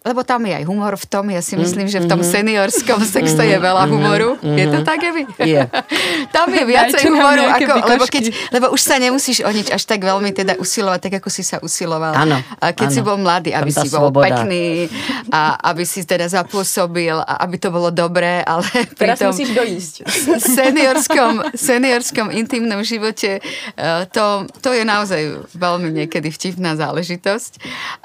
lebo tam je aj humor v tom, ja si myslím, že v tom seniorskom sexe je veľa humoru. Je to tak, Evi? Je. Tam je viacej humoru, ako, lebo, keď, lebo už sa nemusíš o nič až tak veľmi teda usilovať, tak ako si sa usiloval. Áno, A keď áno. si bol mladý, aby si bol sloboda. pekný a aby si teda zapôsobil a aby to bolo dobré, ale pri Teraz tom dojísť. seniorskom, seniorskom intimnom živote eh, to, to je naozaj veľmi niekedy vtipná záležitosť.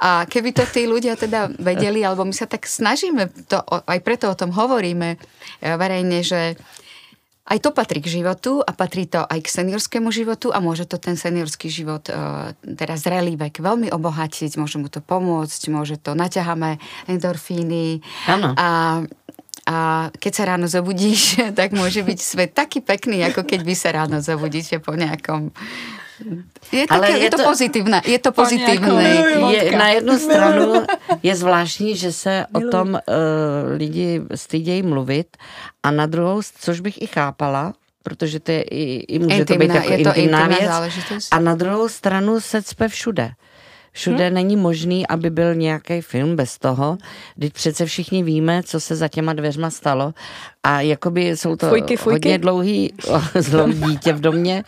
A keby to tí ľudia teda vedeli, alebo my sa tak snažíme, to, aj preto o tom hovoríme eh, verejne, že aj to patrí k životu a patrí to aj k seniorskému životu a môže to ten seniorský život, eh, teda zrelý vek, veľmi obohatiť, môže mu to pomôcť, môže to, naťaháme endorfíny Áno. a a keď sa ráno zobudíš, tak môže byť svet taký pekný, ako keď vy sa ráno zobudíte po nejakom Je, také, je, je to, to pozitívne. Je to pozitívne. Je, na jednu stranu je zvláštní, že se o tom uh, lidi stydějí mluvit a na druhou, což bych i chápala, protože to je i, i může intimná, to být jako je to intimná věc. A na druhou stranu se cpe všude. Všude hmm? není možný, aby byl nějaký film bez toho, když přece všichni víme, co se za těma dveřma stalo a jakoby jsou to fujky, fujky. hodně dlouhý zlom dítě v domě.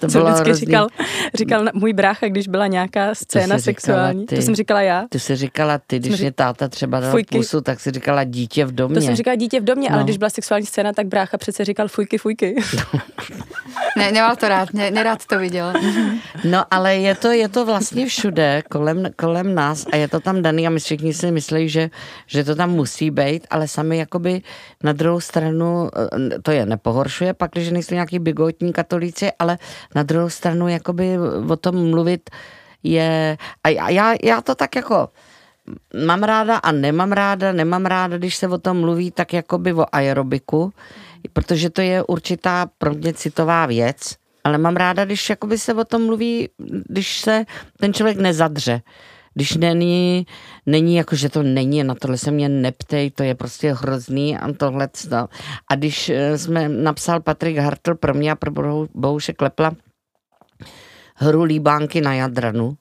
To Co bylo vždycky hrozný... říkal, říkal můj brácha, když byla nějaká scéna sexuální. Ty, to jsem říkala já. Ty jsi říkala ty, když mě táta třeba dal fujky. pusu, tak si říkala dítě v domě. To jsem říkala dítě v domě, no. ale když byla sexuální scéna, tak brácha přece říkal fujky, fujky. ne, nemal to rád, ne, nerád to viděl. no ale je to, je to vlastně všude kolem, kolem nás a je to tam daný a my všichni si myslí, že, že to tam musí být, ale sami jakoby na druhou stranu eh, to je nepohoršuje, pak, když nejsou nějaký bigotní katolíci, ale na druhou stranu jakoby o tom mluvit je, a já, já to tak jako mám ráda a nemám ráda, nemám ráda, když se o tom mluví tak jakoby o aerobiku, protože to je určitá pro mě citová věc, ale mám ráda, když jakoby se o tom mluví, když se ten člověk nezadře když není, není jako, že to není, na tohle se mě neptej, to je prostě hrozný a tohle. A když eh, jsme napsal Patrik Hartl pro mě a pro Bouše Klepla hru Líbánky na Jadranu,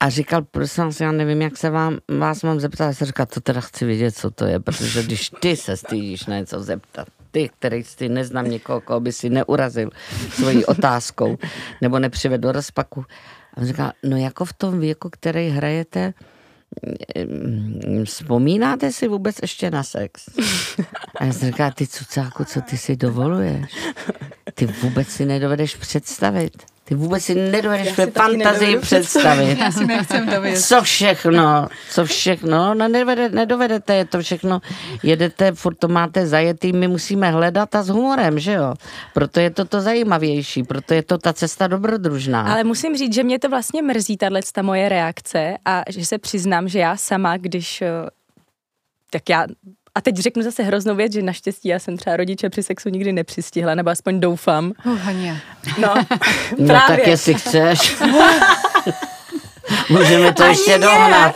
a říkal, prosím vás, já nevím, jak se vám, vás mám zeptat. Já jsem říkal, to teda chci vědět, co to je, protože když ty se stydíš na něco zeptat, ty, který si neznám někoho, koho by si neurazil svojí otázkou nebo nepřivedl do rozpaku, a on říká, no jako v tom věku, který hrajete, mm, vzpomínáte si vůbec ještě na sex? A já jsem říká, ty cucáku, co ty si dovoluješ? Ty vůbec si nedovedeš představit. Ty vůbec si nedovedeš ve fantazii představit. Já si nechcem dovědět. Co všechno, co všechno, no nedovede, nedovedete je to všechno, jedete, furt to máte zajetý, my musíme hledat a s humorem, že jo? Proto je to to zajímavější, proto je to ta cesta dobrodružná. Ale musím říct, že mě to vlastně mrzí, tahle ta moje reakce a že se přiznám, že já sama, když eh, tak já a teď řeknu zase hroznou věc, že naštěstí já jsem třeba rodiče při sexu nikdy nepřistihla, nebo aspoň doufám. Uh, Hania. No, no právě. tak jestli chceš. Můžeme to Ani ještě dohnat.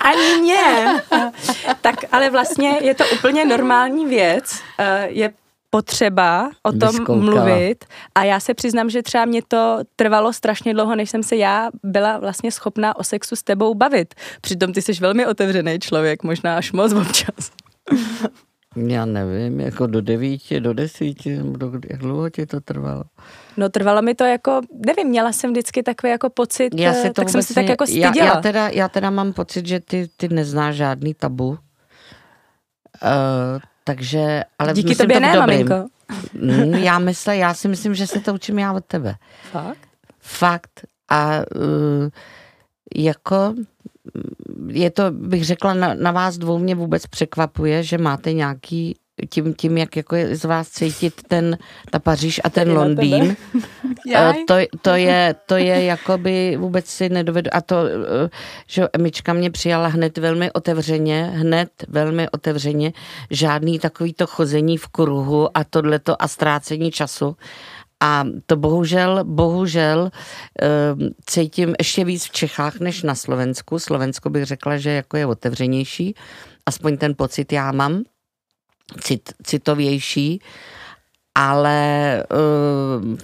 Ani ne. Tak ale vlastně je to úplně normální věc. Eh, je potřeba o tom Vyskoukala. mluvit a já se přiznám, že třeba mě to trvalo strašně dlouho, než jsem se já byla vlastně schopná o sexu s tebou bavit. Přitom ty jsi velmi otevřený člověk, možná až moc občas. Já nevím, jako do devíti, do desíti, do, jak dlouho ti to trvalo? No trvalo mi to jako, nevím, měla jsem vždycky takový jako pocit, já si to tak jsem si tak jako styděla. Já, já, teda, já teda mám pocit, že ty, ty neznáš žádný tabu. Uh, takže, ale Díky tobě to ne, maminko. Mm, já myslím, já si myslím, že se to učím já od tebe. Fakt? Fakt. A uh, jako je to, bych řekla, na, na vás dvou mě vůbec překvapuje, že máte nějaký tím, tím, jak jako je z vás cítit ten, ta Paříž a ten Londýn, eh, to, to, je, to je jakoby vůbec si nedovedu, a to, eh, že Emička mě přijala hned velmi otevřeně, hned velmi otevřeně, žádný takový to chození v kruhu a tohleto a ztrácení času. A to bohužel, bohužel ehm, cítím ještě víc v Čechách než na Slovensku. Slovensko bych řekla, že jako je otevřenější, aspoň ten pocit já mám, cit, citovější, ale ehm,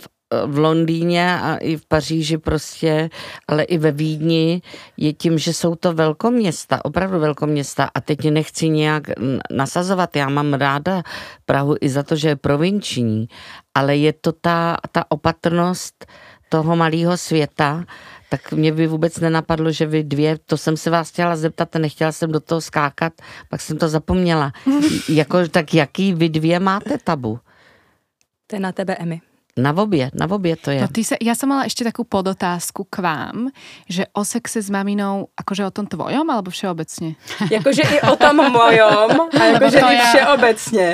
v Londýně a i v Paříži prostě, ale i ve Vídni je tím, že jsou to velkoměsta, opravdu velkoměsta. A teď nechci nějak nasazovat, já mám ráda Prahu i za to, že je provinční, ale je to ta, ta opatrnost toho malého světa, tak mě by vůbec nenapadlo, že vy dvě, to jsem se vás chtěla zeptat, nechtěla jsem do toho skákat, pak jsem to zapomněla. jako, tak jaký vy dvě máte tabu? To je na tebe, Emy. Na obě, na obě to je. No, ty sa, ja som mala ešte takú podotázku k vám, že o sexe s maminou, akože o tom tvojom, alebo všeobecne? Jakože i o tom mojom, a jakože i ja, všeobecne.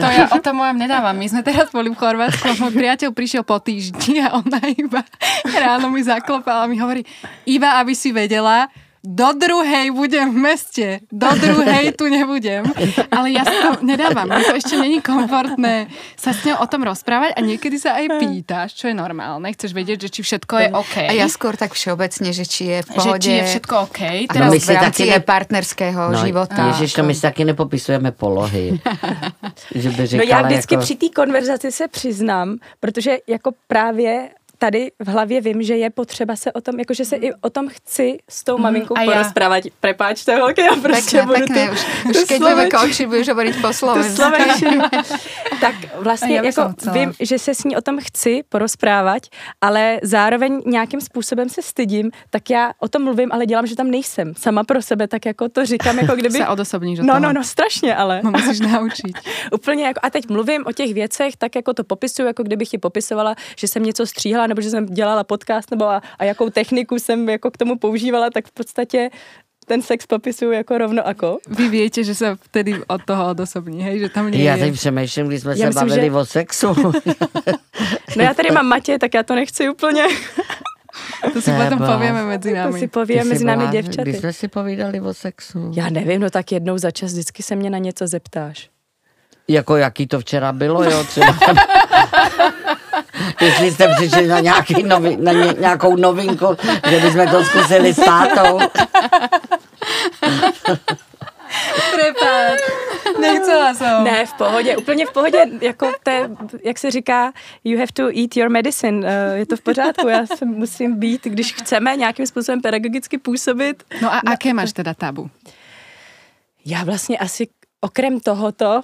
To ja o tom mojom nedávam. My sme teraz boli v Chorvátsku môj priateľ prišiel po týždni a ona iba ráno mi zaklopala a mi hovorí, iba aby si vedela, do druhej budem v meste, do druhej tu nebudem. Ale ja sa to nedávam, mne to ešte není komfortné sa s ňou o tom rozprávať a niekedy sa aj pýtaš, čo je normálne, chceš vedieť, že či všetko je OK. A ja skôr tak všeobecne, že či je v pohode. Že či je všetko OK. Teraz my v si rámci taky ne- partnerského No, života. Ježiš, to my si taky nepopisujeme polohy. že by No já vždycky jako... při té konverzaci se přiznám, protože jako právě tady v hlavě vím, že je potřeba se o tom, jakože se i o tom chci s tou maminkou a já. porozprávat. Prepáčte, holky, já prostě Pekné, budu pekné. tu, Už, už keď budeme končiť, budeš hovoriť po slovensku. tak vlastně jako vím, že se s ní o tom chci porozprávat, ale zároveň nějakým způsobem se stydím, tak já o tom mluvím, ale dělám, že tam nejsem. Sama pro sebe, tak jako to říkám, jako kdyby... Sa odosobníš od No, no, no, strašně, ale. No musíš naučiť. Úplně jako, a teď mluvím o těch věcech, tak jako to popisuju, jako kdybych ti popisovala, že jsem něco stříhala, nebo že jsem dělala podcast, nebo a, a jakou techniku jsem jako k tomu používala, tak v podstatě ten sex popisuju jako rovno ako. Vy viete, že sa vtedy od toho odosobní, hej? Že tam nie Já teď přemýšlím, když jsme Já se myslím, bavili že- o sexu. No já tady mám Matě, tak já to nechci úplně. To si je potom blázn. povieme medzi To námi. si povíme mezi námi byla- děvčaty. Když jsme si povídali o sexu. Já nevím, no tak jednou za čas vždycky se mě na něco zeptáš. Jako jaký to včera bylo, jo, třeba. Jestli jste přišli na, nějaký novi, na ně, nějakou novinku, že bychom to zkusili s tátou. Prepáč. Nechcela som. Ne, v pohodě, úplně v pohodě, jako te, jak se říká, you have to eat your medicine, eh, je to v pořádku, já se musím být, když chceme nějakým způsobem pedagogicky působit. No a aké máš teda tabu? Já vlastně asi okrem tohoto,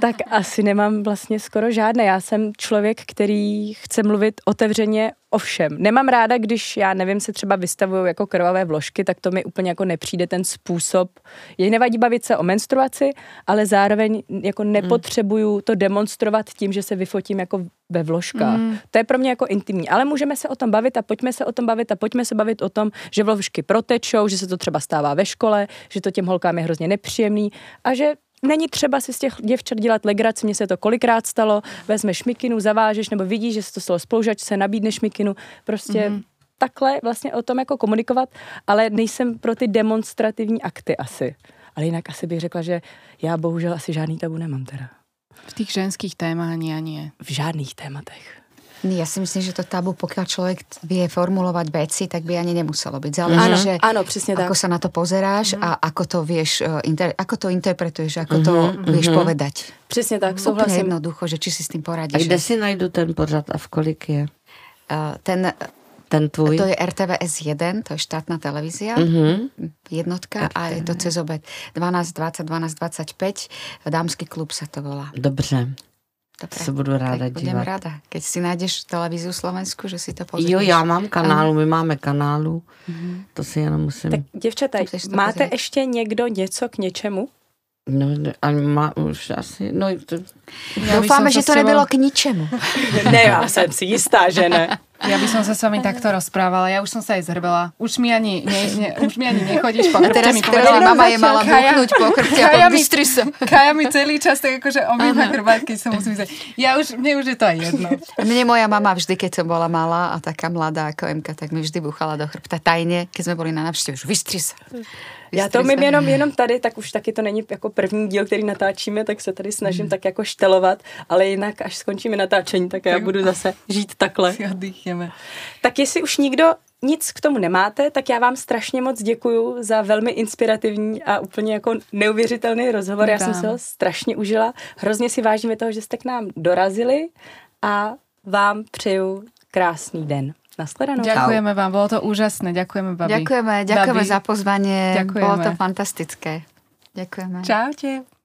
tak asi nemám vlastně skoro žádné. Já jsem člověk, který chce mluvit otevřeně o všem. Nemám ráda, když, já nevím, se třeba vystavují jako krvavé vložky, tak to mi úplně jako nepřijde ten způsob. Jej nevadí bavit se o menstruaci, ale zároveň jako nepotřebuju to demonstrovat tím, že se vyfotím jako ve vložkách. Mm. To je pro mě jako intimní. Ale můžeme se o tom bavit a pojďme se o tom bavit a pojďme se bavit o tom, že vložky protečou, že se to třeba stává ve škole, že to těm holkám je hrozně nepříjemný a že Není třeba si z těch děvčat dělat legraci, mně se to kolikrát stalo, vezmeš mikinu, zavážeš, nebo vidíš, že se to stalo spolužačce, nabídneš mikinu, prostě mm-hmm. takhle vlastně o tom jako komunikovat, ale nejsem pro ty demonstrativní akty asi. Ale jinak asi bych řekla, že já bohužel asi žádný tabu nemám teda. V tých ženských témach ani a nie. V žádných tématech. Ja si myslím, že to tabu, pokiaľ človek vie formulovať veci, tak by ani nemuselo byť. Záleží, Áno, že áno, presne tak. ako sa na to pozeráš a ako to vieš, eh, inter, ako to interpretuješ, ako to vieš povedať. Přesně tak, Úplne souhlasím. jednoducho, že či si s tým A poradíš. kde si najdu ten pořad a v kolik je? Eh, Ten, Ten tvůj? to je RTVS 1, to je štátna televízia, jednotka a je to cez obed 12, 20, 12, 25, dámsky klub sa to volá. Dobře. Dobre. Se budu ráda tak budem dívat. rada. Keď si nájdeš televíziu Slovensku, že si to pozrieš. Jo, já mám kanálu, my máme kanálu. To si jenom musím... Tak děvčata, máte pozrieť. ještě někdo něco k něčemu? No, a má už asi... No, to, Dúfame, som že to nebylo k ničemu. ne, já jsem si jistá, že ne. Ja by som sa s vami takto rozprávala, ja už som sa aj zhrbela. Už mi ani, ne, ne, už mi ani nechodíš po A chrbte, teraz, mi teraz povedala mama je mala Kaja- búchnuť po a Kaja mi- sa. Kaja mi celý čas tak akože obýva chrbát, keď sa musím zať. Ja už, mne už je to aj jedno. Mne moja mama vždy, keď som bola malá a taká mladá ako Emka, tak mi vždy buchala do chrbta tajne, keď sme boli na návšteve, že vystri sa. Já to umím jenom, jenom tady, tak už taky to není jako první díl, který natáčíme, tak se tady snažím tak jako štelovat, ale jinak, až skončíme natáčení, tak já budu zase žít takhle. Si oddychneme. Tak jestli už nikdo nic k tomu nemáte, tak já vám strašně moc děkuju za velmi inspirativní a úplně jako neuvěřitelný rozhovor. Já jsem se ho strašně užila. Hrozně si vážíme toho, že jste k nám dorazili a vám přeju krásný den. Nasledanou. Ďakujeme vám, bolo to úžasné. Ďakujeme, babi. Ďakujeme, ďakujeme Babi. za pozvanie. Ďakujeme. Bolo to fantastické. Ďakujeme. Čaute.